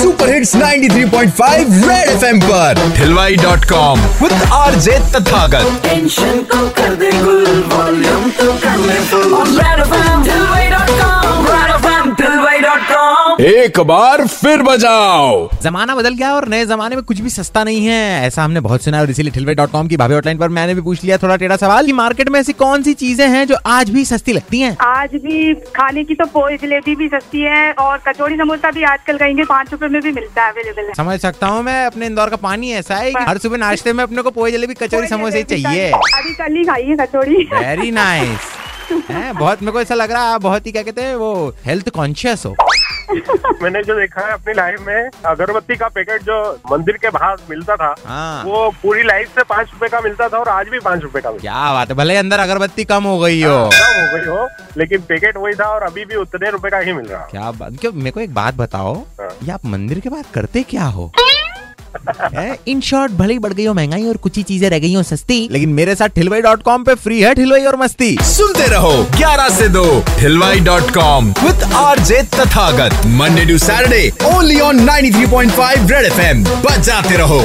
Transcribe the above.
Super hits 93.5 red FM पर। हिलवाई dot com with R J Tathagat tension को कर दे गुल वॉल्यूम तो कर ले फुल रेड एफएम एक बार फिर बजाओ। जमाना बदल गया और नए जमाने में कुछ भी सस्ता नहीं है। ऐसा हमने बहुत सुना और इसीलिए ठिलवे डॉट कॉम की भाभी हॉटलाइन पर मैंने भी पूछ लिया थोड़ा टेढ़ा सवाल कि मार्केट में ऐसी कौन सी चीज़ें हैं जो आज भी सस्ती लगती हैं? आज भी खाने की तो पोई जलेबी भी सस्ती है और कचौड़ी समोसा भी आजकल कहेंगे पाँच रूपए में भी मिलता है अवेलेबल है। समझ सकता हूँ मैं अपने इंदौर का पानी ऐसा है हर सुबह नाश्ते में अपने को पोहे जलेबी कचौरी समोसे ही चाहिए। अभी कल ही खाई है कचौड़ी। वेरी नाइस है बहुत मेरे को ऐसा लग रहा है आप बहुत ही क्या कहते हैं वो हेल्थ कॉन्शियस हो। मैंने जो देखा है अपनी लाइफ में अगरबत्ती का पैकेट जो मंदिर के बाहर मिलता था हाँ वो पूरी लाइफ से पाँच रूपए का मिलता था और आज भी पाँच रूपए का मिलता क्या बात है भले अंदर अगरबत्ती कम हो गई हो है। कम हो गई हो लेकिन पैकेट वही था और अभी भी उतने रूपए का ही मिल रहा क्या बात क्यों मेरे को एक बात बताओ हाँ। ये आप मंदिर के बाहर करते क्या हो इन शॉर्ट भले ही बढ़ गई हो महँगाई और कुछ ही चीज़ें रह गई हो सस्ती, लेकिन मेरे साथ ठिलवाई डॉट कॉम पे फ्री है ठिलवाई और मस्ती। सुनते रहो, ग्यारह ऐसी दो ठिलवाई dot com with R J Tathagat Monday to Saturday only on 93.5 red F M बचाते रहो।